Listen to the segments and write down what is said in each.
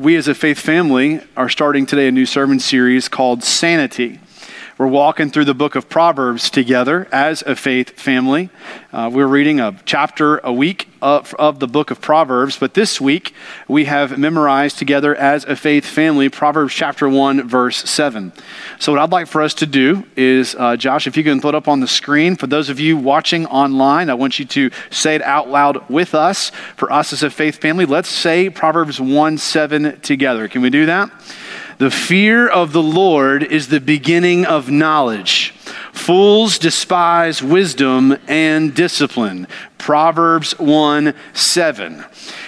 we as a faith family are starting today a new sermon series called Sanity. We're walking through the book of Proverbs together as a faith family. Uh, we're reading a chapter a week of, of, the book of Proverbs, but this week we have memorized together as a faith family Proverbs chapter 1, verse 7. So, what I'd like for us to do is, uh, Josh, if you can put up on the screen, for those of you watching online, I want you to say it out loud with us. For us as a faith family, let's say Proverbs 1 7 together. Can we do that? The fear of the Lord is the beginning of knowledge. Fools despise wisdom and discipline. Proverbs 1 7.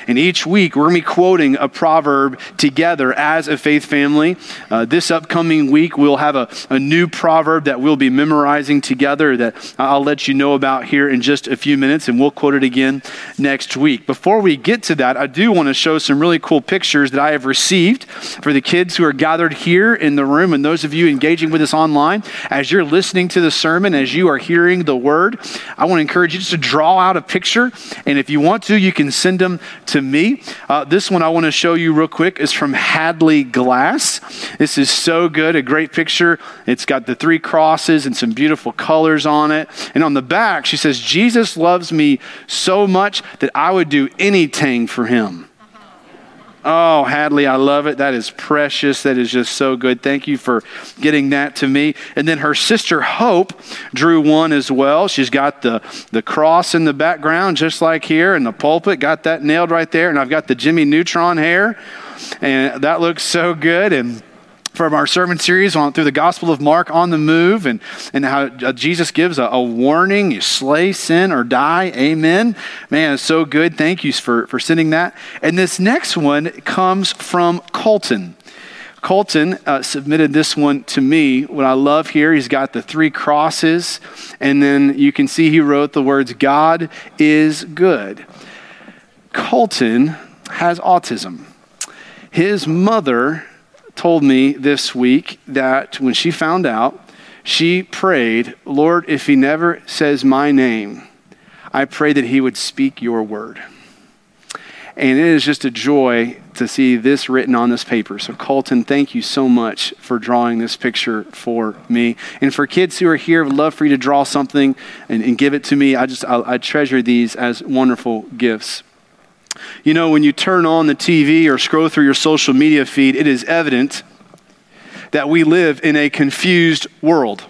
And each week, we're going to be quoting a proverb together as a faith family. Uh, this upcoming week, we'll have a, a new proverb that we'll be memorizing together that I'll let you know about here in just a few minutes, and we'll quote it again next week. Before we get to that, I do want to show some really cool pictures that I have received for the kids who are gathered here in the room and those of you engaging with us online. As you're listening to the sermon, as you are hearing the word, I want to encourage you just to draw out a picture. And if you want to, you can send them to me. Uh, this one I want to show you real quick is from Hadley Glass. This is so good, a great picture. It's got the three crosses and some beautiful colors on it. And on the back, she says, Jesus loves me so much that I would do anything for him. Oh, Hadley, I love it. That is precious. That is just so good. Thank you for getting that to me. And then her sister Hope drew one as well. She's got the, the cross in the background, just like here, and the pulpit. Got that nailed right there. And I've got the Jimmy Neutron hair. And that looks so good. And from our sermon series on through the Gospel of Mark on the move and, and how uh, Jesus gives a, a, warning you slay sin or die. Amen. Man, it's so good. Thank you for, for sending that. And this next one comes from Colton. Colton uh, submitted this one to me. What I love here, he's got the three crosses, and then you can see he wrote the words, God is good. Colton has autism. His mother told me this week that when she found out, she prayed, Lord, if he never says my name, I pray that he would speak your word. And it is just a joy to see this written on this paper. So, Colton, thank you so much for drawing this picture for me. And for kids who are here, I would love for you to draw something and, and give it to me. I just, I, I treasure these as wonderful gifts. You know, when you turn on the TV or scroll through your social media feed, it is evident that we live in a confused world.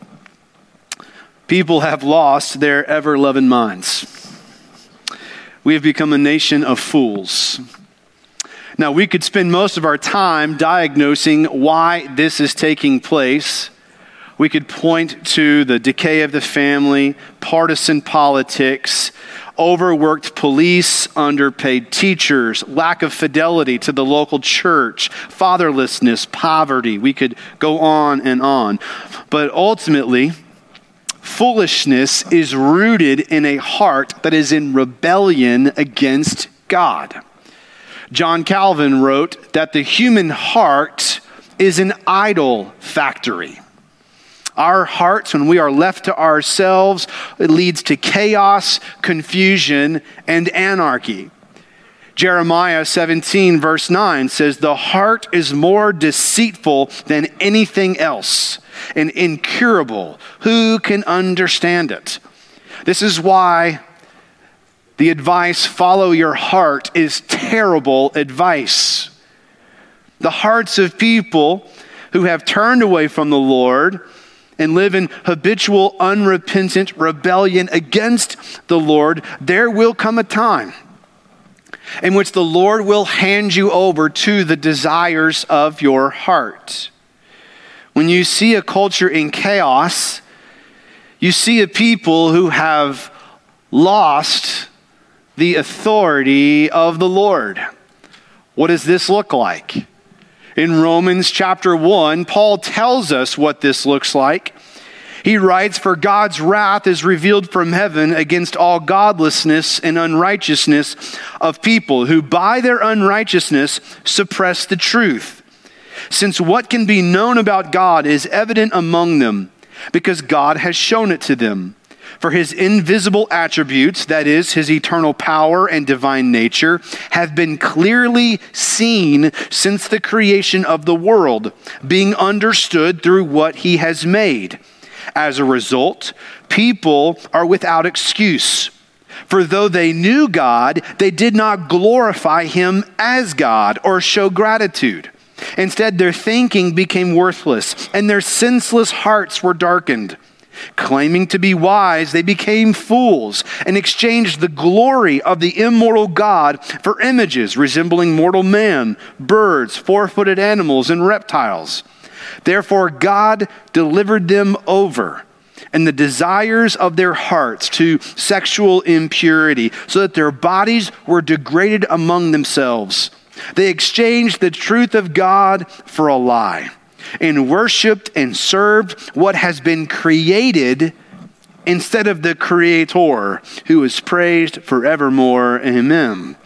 People have lost their ever loving minds. We have become a nation of fools. Now, we could spend most of our time diagnosing why this is taking place. We could point to the decay of the family, partisan politics, overworked police, underpaid teachers, lack of fidelity to the local church, fatherlessness, poverty. We could go on and on. But ultimately, foolishness is rooted in a heart that is in rebellion against God. John Calvin wrote that the human heart is an idol factory. Our hearts, when we are left to ourselves, it leads to chaos, confusion, and anarchy. Jeremiah 17, verse 9 says, The heart is more deceitful than anything else and incurable. Who can understand it? This is why the advice, follow your heart, is terrible advice. The hearts of people who have turned away from the Lord and live in habitual, unrepentant rebellion against the Lord, there will come a time in which the Lord will hand you over to the desires of your heart. When you see a culture in chaos, you see a people who have lost the authority of the Lord. What does this look like? In Romans chapter 1, Paul tells us what this looks like. He writes, For God's wrath is revealed from heaven against all godlessness and unrighteousness of people who by their unrighteousness suppress the truth. Since what can be known about God is evident among them, because God has shown it to them. For his invisible attributes, that is, his eternal power and divine nature, have been clearly seen since the creation of the world, being understood through what he has made. As a result, people are without excuse. For though they knew God, they did not glorify him as God or show gratitude. Instead, their thinking became worthless, and their senseless hearts were darkened. Claiming to be wise, they became fools and exchanged the glory of the immortal God for images resembling mortal man, birds, four footed animals, and reptiles. Therefore, God delivered them over and the desires of their hearts to sexual impurity, so that their bodies were degraded among themselves. They exchanged the truth of God for a lie and worshiped and served what has been created instead of the Creator, who is praised forevermore. Amen.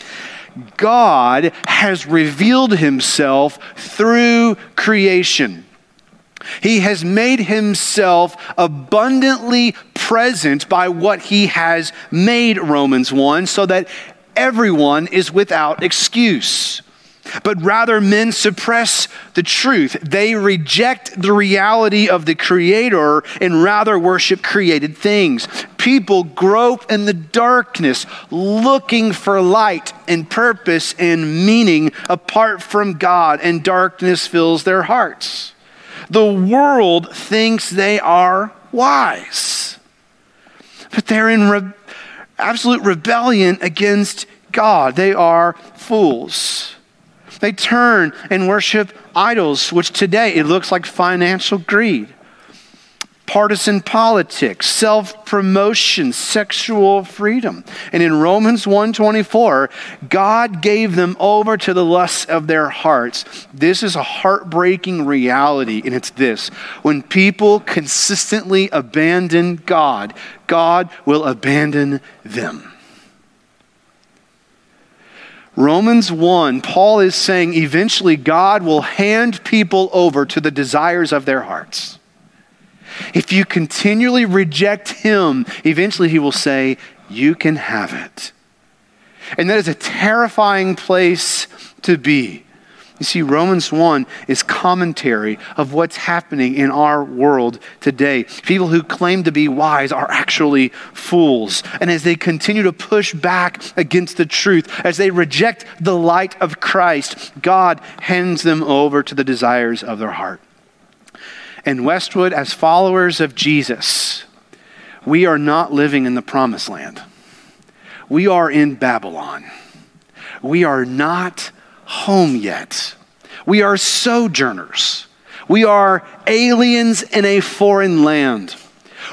God has revealed himself through creation. He has made himself abundantly present by what he has made, Romans 1, so that everyone is without excuse but rather men suppress the truth. They reject the reality of the Creator and rather worship created things. People grope in the darkness, looking for light and purpose and meaning apart from God, and darkness fills their hearts. The world thinks they are wise, but they're in re- absolute rebellion against God. They are fools. They turn and worship idols, which today it looks like financial greed, partisan politics, self-promotion, sexual freedom. And in Romans 1:24, God gave them over to the lusts of their hearts. This is a heartbreaking reality, and it's this. When people consistently abandon God, God will abandon them. Romans 1, Paul is saying eventually God will hand people over to the desires of their hearts. If you continually reject Him, eventually He will say, You can have it. And that is a terrifying place to be. You see, Romans 1 is commentary of what's happening in our world today. People who claim to be wise are actually fools. And as they continue to push back against the truth, as they reject the light of Christ, God hands them over to the desires of their heart. And Westwood, as followers of Jesus, we are not living in the promised land. We are in Babylon. We are not home yet. We are sojourners. We are aliens in a foreign land.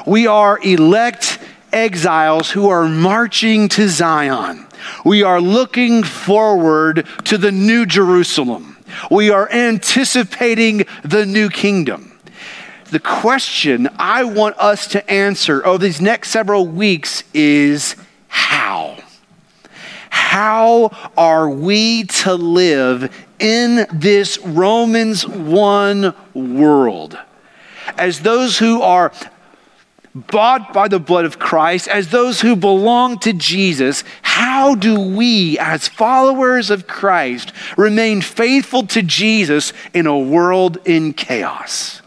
We are elect exiles who are marching to Zion. We are looking forward to the new Jerusalem. We are anticipating the new kingdom. The question I want us to answer over these next several weeks is how? How are we to live in this Romans 1 world? As those who are bought by the blood of Christ, as those who belong to Jesus, how do we, as followers of Christ, remain faithful to Jesus in a world in chaos?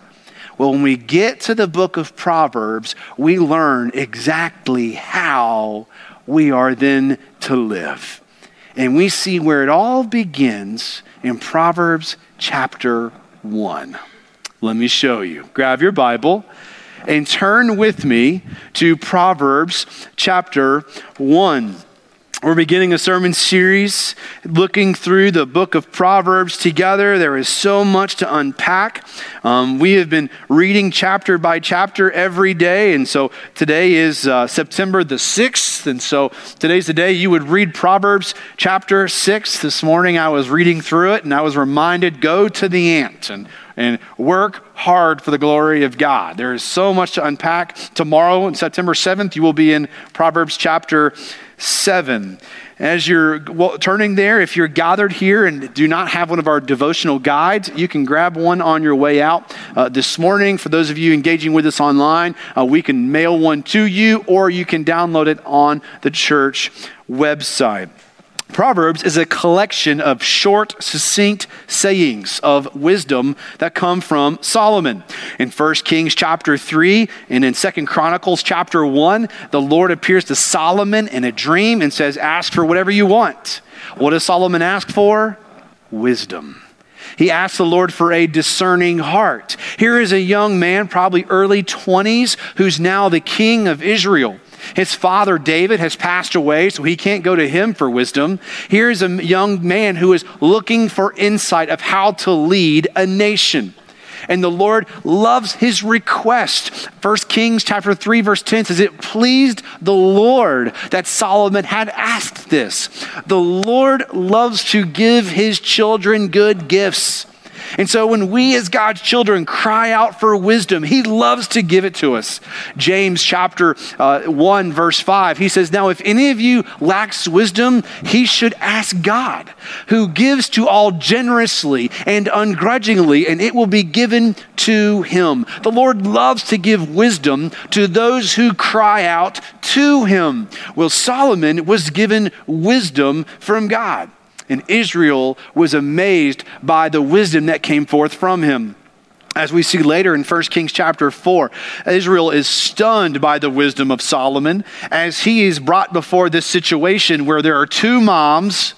Well, when we get to the book of Proverbs, we learn exactly how we are then to live. And we see where it all begins in Proverbs chapter 1. Let me show you. Grab your Bible and turn with me to Proverbs chapter 1. We're beginning a sermon series looking through the book of Proverbs together. There is so much to unpack. Um, we have been reading chapter by chapter every day. And so today is uh, September the 6th. And so today's the day you would read Proverbs chapter 6. This morning I was reading through it and I was reminded go to the ant and and work hard for the glory of God. There is so much to unpack. Tomorrow, on September 7th, you will be in Proverbs chapter 7. As you're turning there, if you're gathered here and do not have one of our devotional guides, you can grab one on your way out. Uh, this morning, for those of you engaging with us online, uh, we can mail one to you or you can download it on the church website. Proverbs is a collection of short, succinct sayings of wisdom that come from Solomon. In 1 Kings chapter 3 and in 2 Chronicles chapter 1, the Lord appears to Solomon in a dream and says, Ask for whatever you want. What does Solomon ask for? Wisdom. He asks the Lord for a discerning heart. Here is a young man, probably early 20s, who's now the king of Israel. His father, David, has passed away, so he can't go to him for wisdom. Here's a young man who is looking for insight of how to lead a nation. And the Lord loves his request. First Kings chapter 3 verse 10 says it pleased the Lord that Solomon had asked this. The Lord loves to give his children good gifts. And so when we as God's children cry out for wisdom, He loves to give it to us. James chapter uh, 1, verse 5, he says, Now if any of you lacks wisdom, he should ask God, who gives to all generously and ungrudgingly, and it will be given to him. The Lord loves to give wisdom to those who cry out to him. Well, Solomon was given wisdom from God. And Israel was amazed by the wisdom that came forth from him. As we see later in 1 Kings chapter 4, Israel is stunned by the wisdom of Solomon as he is brought before this situation where there are two moms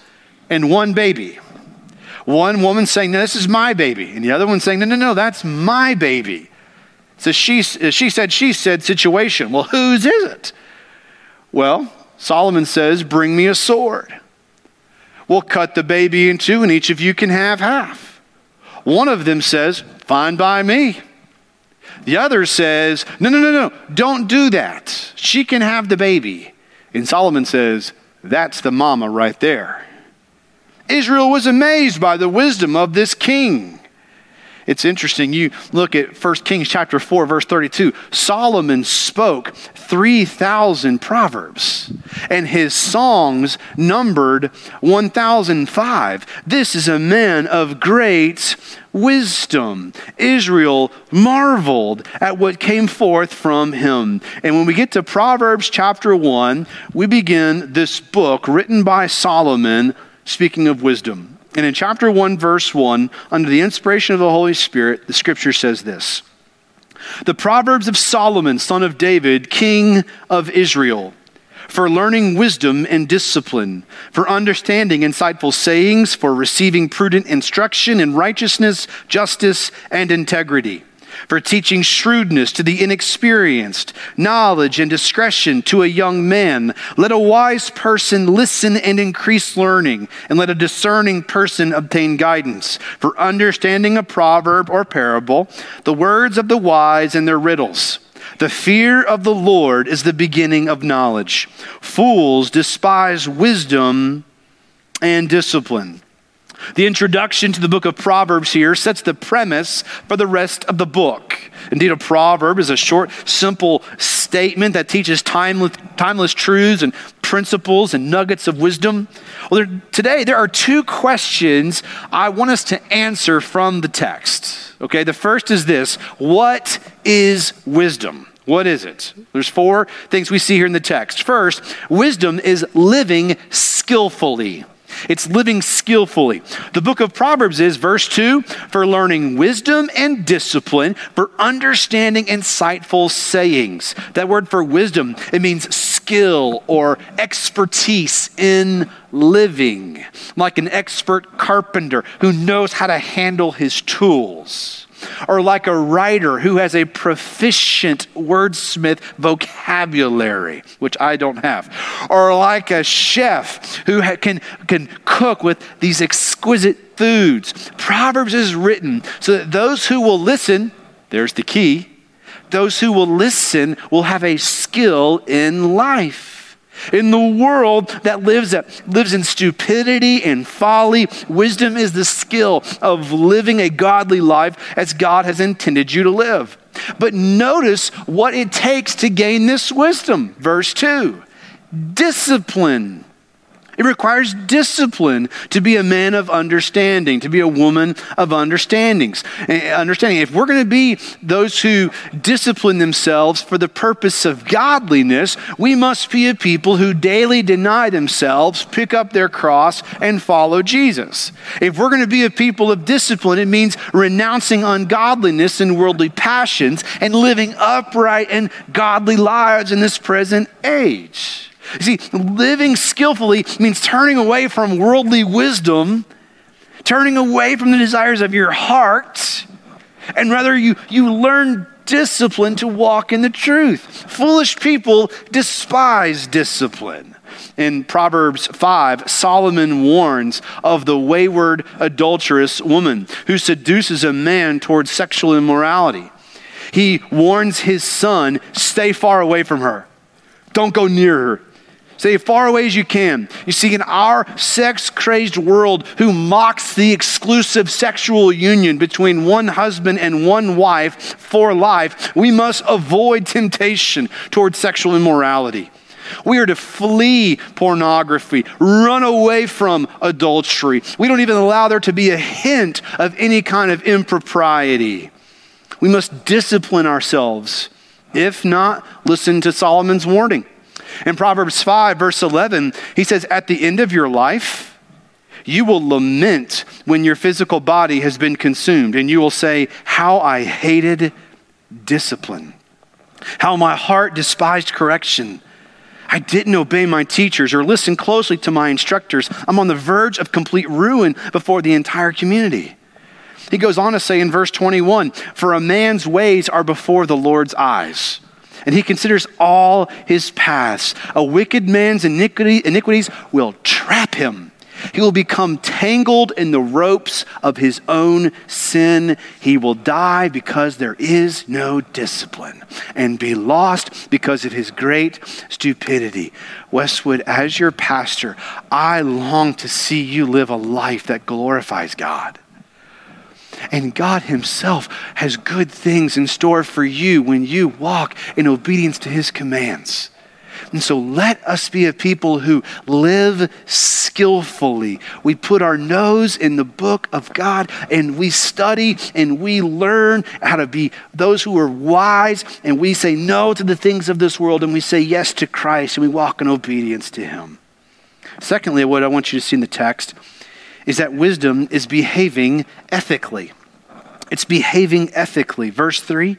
and one baby. One woman saying, no, This is my baby. And the other one saying, No, no, no, that's my baby. So she, she said, she said situation. Well, whose is it? Well, Solomon says, Bring me a sword. We'll cut the baby in two, and each of you can have half. One of them says, Fine by me. The other says, No, no, no, no, don't do that. She can have the baby. And Solomon says, That's the mama right there. Israel was amazed by the wisdom of this king. It's interesting. You look at 1 Kings chapter 4, verse 32. Solomon spoke 3,000 proverbs, and his songs numbered 1,005. This is a man of great wisdom. Israel marveled at what came forth from him. And when we get to Proverbs chapter 1, we begin this book written by Solomon speaking of wisdom. And in chapter 1, verse 1, under the inspiration of the Holy Spirit, the scripture says this. The Proverbs of Solomon, son of David, king of Israel, for learning wisdom and discipline, for understanding insightful sayings, for receiving prudent instruction in righteousness, justice, and integrity for teaching shrewdness to the inexperienced, knowledge and discretion to a young man. Let a wise person listen and increase learning, and let a discerning person obtain guidance. For understanding a proverb or parable, the words of the wise and their riddles. The fear of the Lord is the beginning of knowledge. Fools despise wisdom and discipline. The introduction to the book of Proverbs here sets the premise for the rest of the book. Indeed, a proverb is a short, simple statement that teaches timeless, timeless truths and principles and nuggets of wisdom. Well, there, today, there are two questions I want us to answer from the text. Okay, the first is this What is wisdom? What is it? There's four things we see here in the text. First, wisdom is living skillfully. It's living skillfully. The book of Proverbs is, verse 2, for learning wisdom and discipline, for understanding insightful sayings. That word for wisdom, it means skill or expertise in living, like an expert carpenter who knows how to handle his tools or like a writer who has a proficient wordsmith vocabulary, which I don't have, or like a chef who ha- can, can cook with these exquisite foods. Proverbs is written so that those who will listen, there's the key, those who will listen will have a skill in life. In the world that lives, that lives in stupidity and folly, wisdom is the skill of living a godly life as God has intended you to live. But notice what it takes to gain this wisdom. Verse 2 discipline. It requires discipline to be a man of understanding, to be a woman of understandings. Eh, understanding. If we're going to be those who discipline themselves for the purpose of godliness, we must be a people who daily deny themselves, pick up their cross, and follow Jesus. If we're going to be a people of discipline, it means renouncing ungodliness and worldly passions and living upright and godly lives in this present age. You see, living skillfully means turning away from worldly wisdom, turning away from the desires of your heart, and rather you, you learn discipline to walk in the truth. Foolish people despise discipline. In Proverbs 5, Solomon warns of the wayward, adulterous woman who seduces a man towards sexual immorality. He warns his son, stay far away from her. Don't go near her. Stay as far away as you can. You see, in our sex crazed world, who mocks the exclusive sexual union between one husband and one wife for life, we must avoid temptation towards sexual immorality. We are to flee pornography, run away from adultery. We don't even allow there to be a hint of any kind of impropriety. We must discipline ourselves. If not, listen to Solomon's warning. In Proverbs 5, verse 11, he says, At the end of your life, you will lament when your physical body has been consumed, and you will say, How I hated discipline, how my heart despised correction. I didn't obey my teachers or listen closely to my instructors. I'm on the verge of complete ruin before the entire community. He goes on to say in verse 21 For a man's ways are before the Lord's eyes and he considers all his paths. A wicked man's iniquity, iniquities will trap him. He will become tangled in the ropes of his own sin. He will die because there is no discipline and be lost because of his great stupidity. Westwood, as your pastor, I long to see you live a life that glorifies God. And God Himself has good things in store for you when you walk in obedience to His commands. And so let us be a people who live skillfully. We put our nose in the book of God and we study and we learn how to be those who are wise and we say no to the things of this world and we say yes to Christ and we walk in obedience to Him. Secondly, what I want you to see in the text is that wisdom is behaving ethically. It's behaving ethically. Verse 3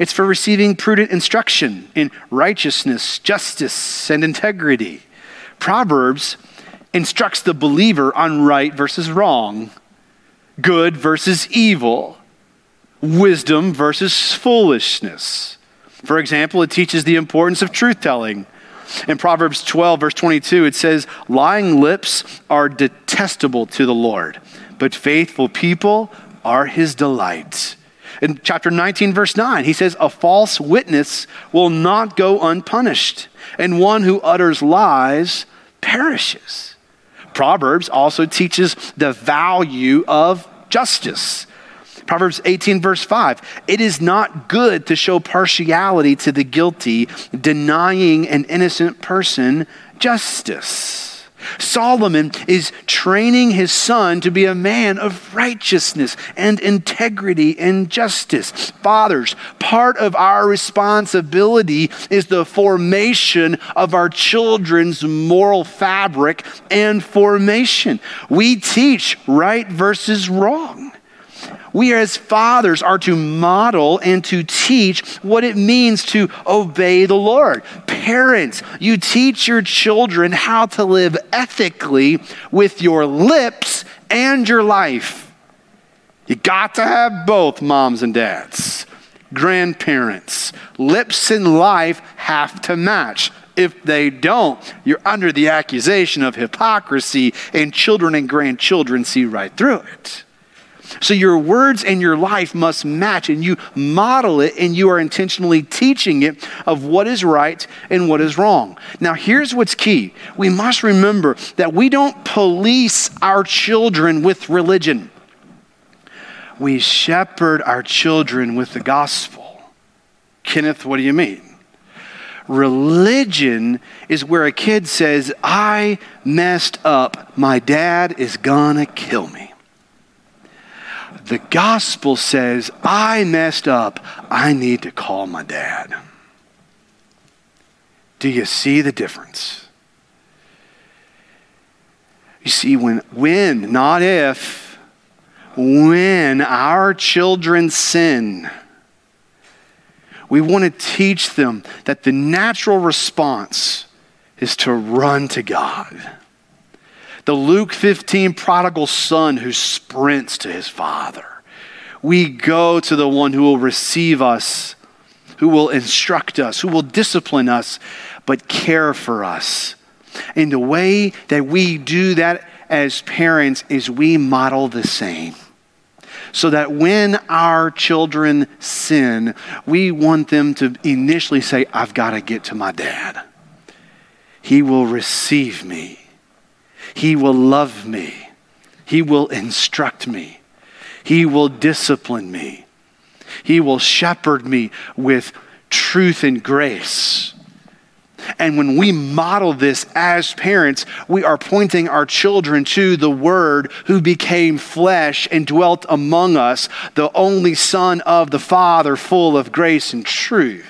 it's for receiving prudent instruction in righteousness, justice, and integrity. Proverbs instructs the believer on right versus wrong, good versus evil, wisdom versus foolishness. For example, it teaches the importance of truth telling in Proverbs 12, verse 22, it says, Lying lips are detestable to the Lord, but faithful people are his delight. In chapter 19, verse 9, he says, A false witness will not go unpunished, and one who utters lies perishes. Proverbs also teaches the value of justice. Proverbs 18, verse 5 It is not good to show partiality to the guilty, denying an innocent person justice. Solomon is training his son to be a man of righteousness and integrity and justice. Fathers, part of our responsibility is the formation of our children's moral fabric and formation. We teach right versus wrong. We, as fathers, are to model and to teach what it means to obey the Lord. Parents, you teach your children how to live ethically with your lips and your life. You got to have both, moms and dads. Grandparents, lips and life have to match. If they don't, you're under the accusation of hypocrisy, and children and grandchildren see right through it. So your words and your life must match, and you model it, and you are intentionally teaching it of what is right and what is wrong. Now, here's what's key we must remember that we don't police our children with religion, we shepherd our children with the gospel. Kenneth, what do you mean? Religion is where a kid says, I messed up. My dad is gonna kill me. The gospel says, I messed up. I need to call my dad. Do you see the difference? You see, when, when, not if, when our children sin, we want to teach them that the natural response is to run to God. The Luke 15 prodigal son who sprints to his father. We go to the one who will receive us, who will instruct us, who will discipline us, but care for us. And the way that we do that as parents is we model the same so that when our children sin, we want them to initially say, I've got to get to my dad. He will receive me, He will love me, He will instruct me, He will discipline me, He will shepherd me with truth and grace. And when we model this as parents, we are pointing our children to the Word who became flesh and dwelt among us, the only Son of the Father, full of grace and truth.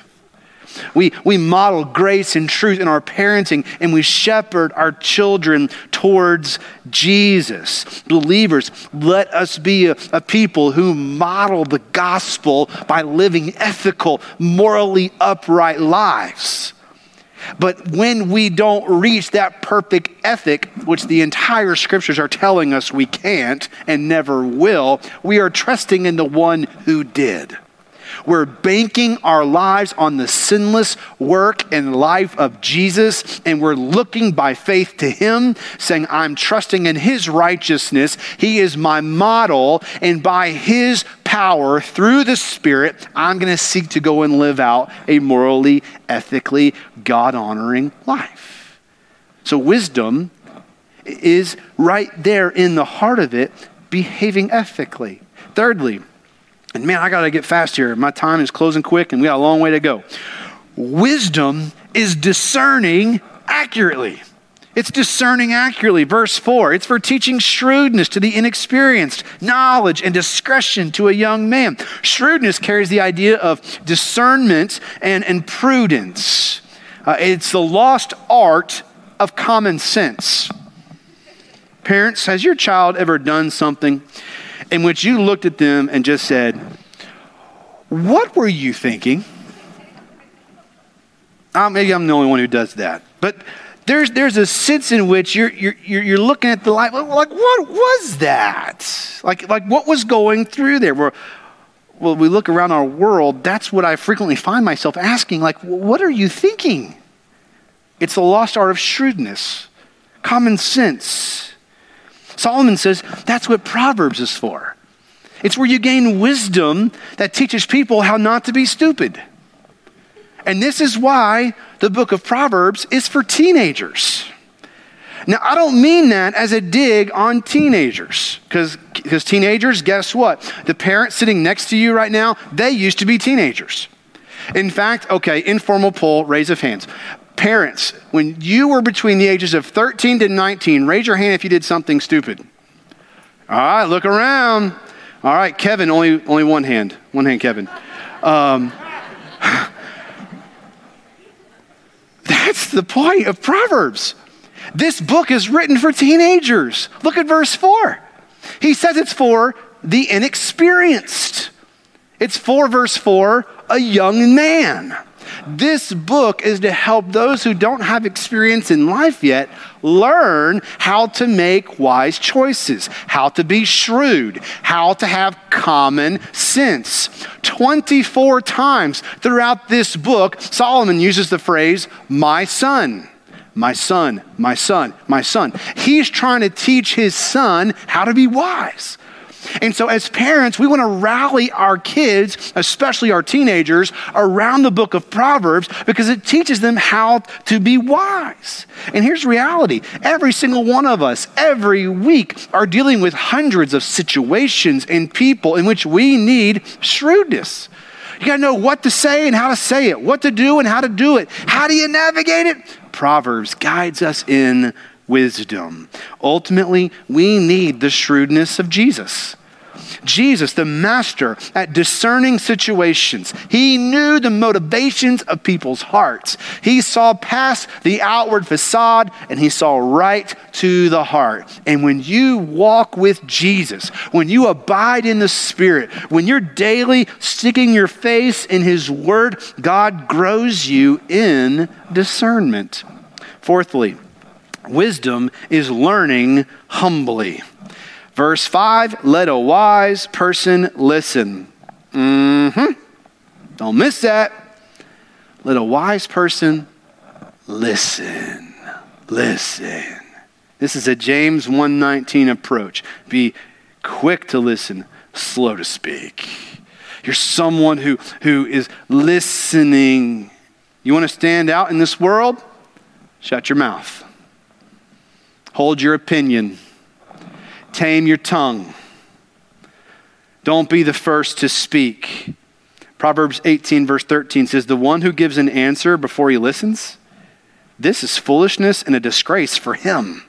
We, we model grace and truth in our parenting, and we shepherd our children towards Jesus. Believers, let us be a, a people who model the gospel by living ethical, morally upright lives. But when we don't reach that perfect ethic, which the entire scriptures are telling us we can't and never will, we are trusting in the one who did. We're banking our lives on the sinless work and life of Jesus, and we're looking by faith to Him, saying, I'm trusting in His righteousness. He is my model, and by His power through the Spirit, I'm going to seek to go and live out a morally, ethically, God honoring life. So, wisdom is right there in the heart of it, behaving ethically. Thirdly, and man, I got to get fast here. My time is closing quick and we got a long way to go. Wisdom is discerning accurately. It's discerning accurately. Verse 4 it's for teaching shrewdness to the inexperienced, knowledge and discretion to a young man. Shrewdness carries the idea of discernment and, and prudence, uh, it's the lost art of common sense. Parents, has your child ever done something in which you looked at them and just said, What were you thinking? Uh, maybe I'm the only one who does that. But there's, there's a sense in which you're, you're, you're looking at the life, like, what was that? Like, like what was going through there? Where, well, we look around our world, that's what I frequently find myself asking, like, what are you thinking? It's the lost art of shrewdness, common sense. Solomon says that's what Proverbs is for. It's where you gain wisdom that teaches people how not to be stupid. And this is why the book of Proverbs is for teenagers. Now, I don't mean that as a dig on teenagers, because teenagers, guess what? The parents sitting next to you right now, they used to be teenagers. In fact, okay, informal poll, raise of hands. Parents, when you were between the ages of 13 to 19, raise your hand if you did something stupid. All right, look around. All right, Kevin, only, only one hand. One hand, Kevin. Um, that's the point of Proverbs. This book is written for teenagers. Look at verse 4. He says it's for the inexperienced. It's for, verse 4, a young man. This book is to help those who don't have experience in life yet learn how to make wise choices, how to be shrewd, how to have common sense. 24 times throughout this book, Solomon uses the phrase, my son my son, my son, my son. He's trying to teach his son how to be wise. And so, as parents, we want to rally our kids, especially our teenagers, around the book of Proverbs because it teaches them how to be wise. And here's reality every single one of us, every week, are dealing with hundreds of situations and people in which we need shrewdness. You got to know what to say and how to say it, what to do and how to do it. How do you navigate it? Proverbs guides us in wisdom. Ultimately, we need the shrewdness of Jesus. Jesus, the master at discerning situations, he knew the motivations of people's hearts. He saw past the outward facade and he saw right to the heart. And when you walk with Jesus, when you abide in the Spirit, when you're daily sticking your face in his word, God grows you in discernment. Fourthly, wisdom is learning humbly. Verse 5 let a wise person listen. Mm hmm. Don't miss that. Let a wise person listen. Listen. This is a James 119 approach. Be quick to listen, slow to speak. You're someone who, who is listening. You want to stand out in this world? Shut your mouth. Hold your opinion tame your tongue. Don't be the first to speak. Proverbs 18, verse 13 says, The one who gives an answer before he listens, this is foolishness and a disgrace for him.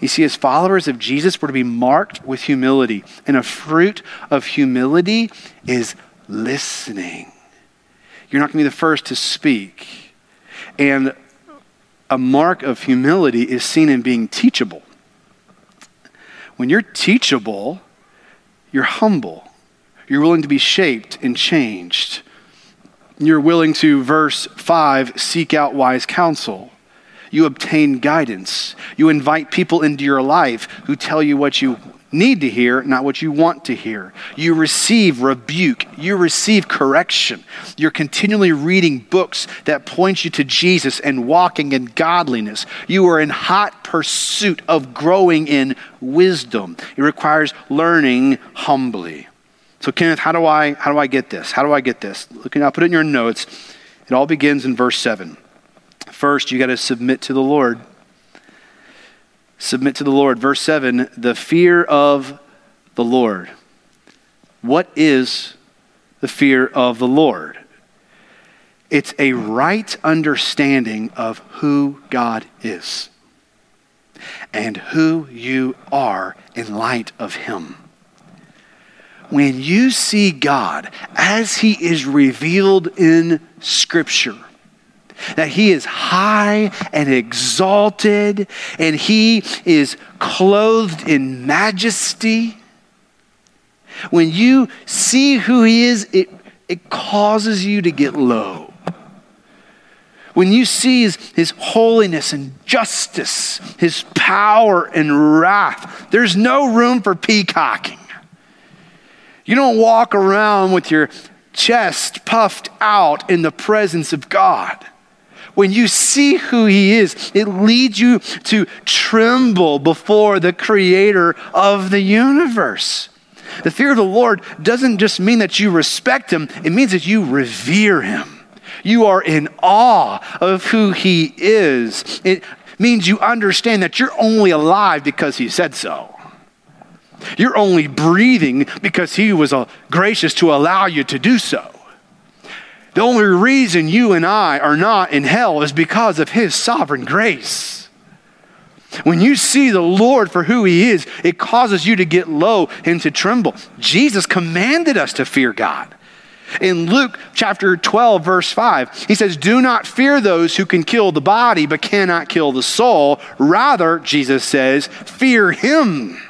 You see, as followers of Jesus, we're to be marked with humility. And a fruit of humility is listening. You're not going to be the first to speak. And a mark of humility is seen in being teachable. When you're teachable, you're humble. You're willing to be shaped and changed. You're willing to, verse 5, seek out wise counsel. You obtain guidance. You invite people into your life who tell you what you need to hear, not what you want to hear. You receive rebuke. You receive correction. You're continually reading books that point you to Jesus and walking in godliness. You are in hot pursuit of growing in wisdom. It requires learning humbly. So, Kenneth, how do I how do I get this? How do I get this? Looking, I'll put it in your notes. It all begins in verse seven. First, you got to submit to the Lord submit to the Lord. Verse 7 the fear of the Lord. What is the fear of the Lord? It's a right understanding of who God is and who you are in light of Him. When you see God as He is revealed in Scripture, that he is high and exalted, and he is clothed in majesty. When you see who he is, it, it causes you to get low. When you see his, his holiness and justice, his power and wrath, there's no room for peacocking. You don't walk around with your chest puffed out in the presence of God when you see who he is, it leads you to tremble before the creator of the universe. The fear of the Lord doesn't just mean that you respect him, it means that you revere him. You are in awe of who he is. It means you understand that you're only alive because he said so. You're only breathing because he was uh, gracious to allow you to do so. The only reason you and I are not in hell is because of His sovereign grace. When you see the Lord for who He is, it causes you to get low and to tremble. Jesus commanded us to fear God. In Luke chapter 12, verse 5, he says, Do not fear those who can kill the body but cannot kill the soul. Rather, Jesus says, fear Him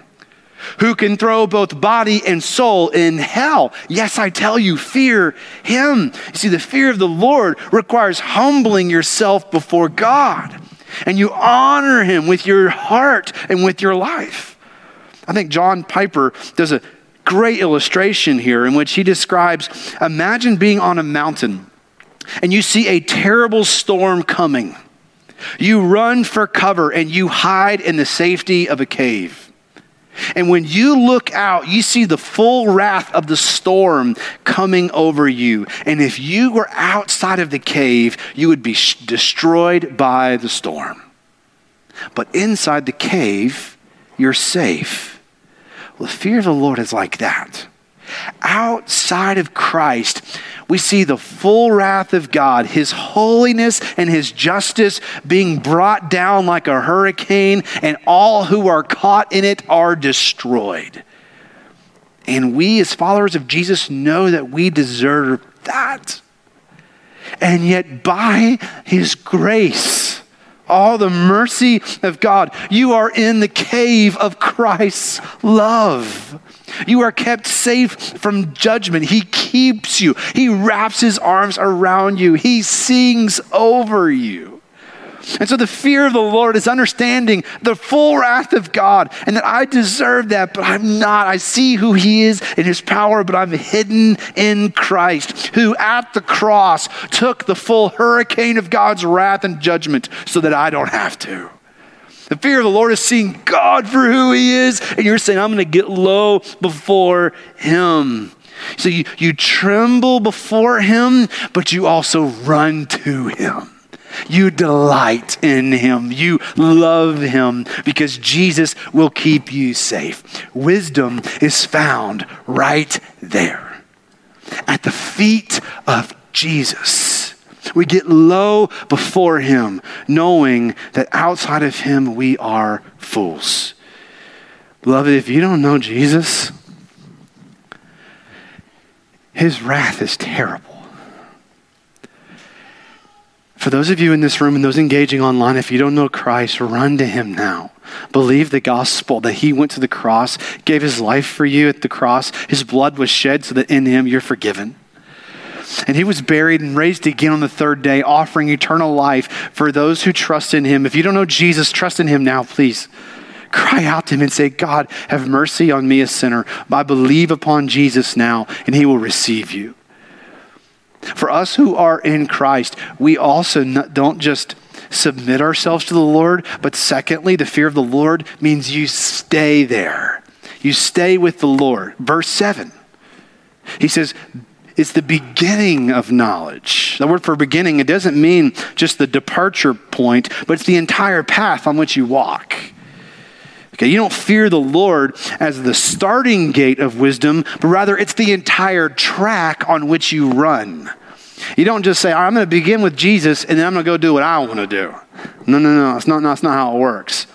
who can throw both body and soul in hell. Yes, I tell you, fear him. You see, the fear of the Lord requires humbling yourself before God, and you honor him with your heart and with your life. I think John Piper does a great illustration here in which he describes imagine being on a mountain and you see a terrible storm coming. You run for cover and you hide in the safety of a cave. And when you look out, you see the full wrath of the storm coming over you. And if you were outside of the cave, you would be destroyed by the storm. But inside the cave, you're safe. Well, the fear of the Lord is like that. Outside of Christ, we see the full wrath of God, his holiness and his justice being brought down like a hurricane, and all who are caught in it are destroyed. And we, as followers of Jesus, know that we deserve that. And yet, by his grace, all the mercy of God, you are in the cave of Christ's love. You are kept safe from judgment. He keeps you, He wraps His arms around you, He sings over you. And so the fear of the Lord is understanding the full wrath of God and that I deserve that, but I'm not. I see who He is in His power, but I'm hidden in Christ, who at the cross took the full hurricane of God's wrath and judgment so that I don't have to. The fear of the Lord is seeing God for who He is, and you're saying, I'm going to get low before Him. So you, you tremble before Him, but you also run to Him. You delight in Him. You love Him because Jesus will keep you safe. Wisdom is found right there at the feet of Jesus. We get low before Him, knowing that outside of Him we are fools. Beloved, if you don't know Jesus, His wrath is terrible. For those of you in this room and those engaging online, if you don't know Christ, run to Him now. Believe the gospel that He went to the cross, gave His life for you at the cross. His blood was shed so that in Him you're forgiven. And he was buried and raised again on the third day, offering eternal life for those who trust in him. If you don't know Jesus, trust in him now, please. Cry out to him and say, God, have mercy on me, a sinner. I believe upon Jesus now, and he will receive you. For us who are in Christ, we also don't just submit ourselves to the Lord, but secondly, the fear of the Lord means you stay there. You stay with the Lord. Verse 7. He says, it's the beginning of knowledge. The word for beginning, it doesn't mean just the departure point, but it's the entire path on which you walk. Okay, you don't fear the Lord as the starting gate of wisdom, but rather it's the entire track on which you run. You don't just say, I'm going to begin with Jesus and then I'm going to go do what I want to do. No, no, no. It's not, no, that's not how it works.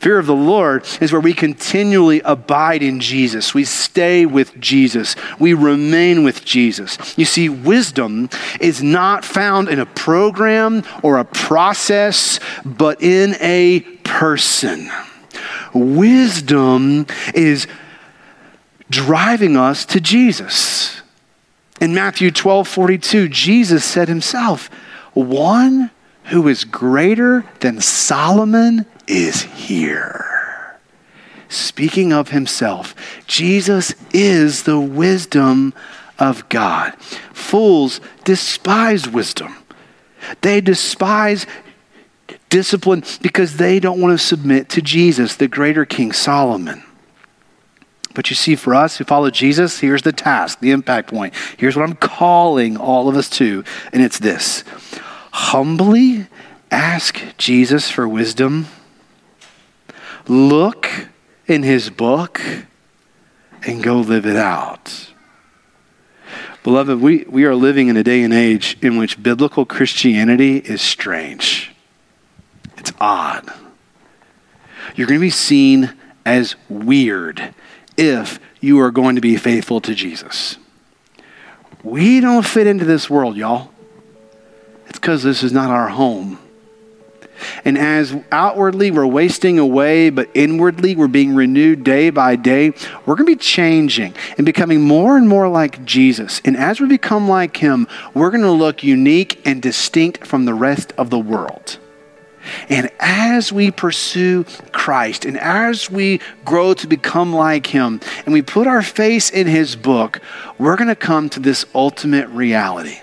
Fear of the Lord is where we continually abide in Jesus. We stay with Jesus. We remain with Jesus. You see, wisdom is not found in a program or a process, but in a person. Wisdom is driving us to Jesus. In Matthew 12 42, Jesus said himself, One who is greater than Solomon is here. Speaking of himself, Jesus is the wisdom of God. Fools despise wisdom, they despise discipline because they don't want to submit to Jesus, the greater King Solomon. But you see, for us who follow Jesus, here's the task, the impact point. Here's what I'm calling all of us to, and it's this humbly ask Jesus for wisdom look in his book and go live it out. Beloved, we, we are living in a day and age in which biblical Christianity is strange. It's odd. You're going to be seen as weird if you are going to be faithful to Jesus. We don't fit into this world, y'all. It's because this is not our home. And as outwardly we're wasting away, but inwardly we're being renewed day by day, we're going to be changing and becoming more and more like Jesus. And as we become like him, we're going to look unique and distinct from the rest of the world. And as we pursue Christ and as we grow to become like Him and we put our face in His book, we're going to come to this ultimate reality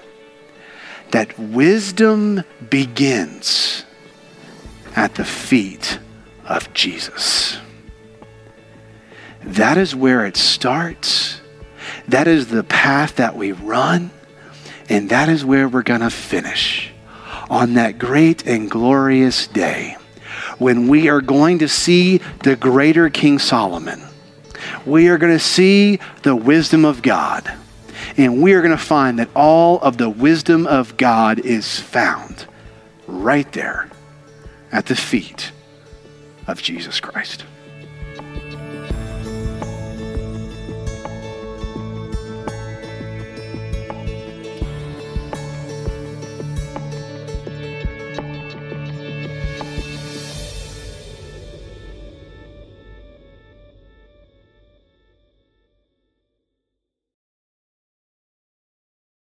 that wisdom begins at the feet of Jesus. That is where it starts. That is the path that we run. And that is where we're going to finish on that great and glorious day when we are going to see the greater King Solomon, we are going to see the wisdom of God. And we are going to find that all of the wisdom of God is found right there at the feet of Jesus Christ.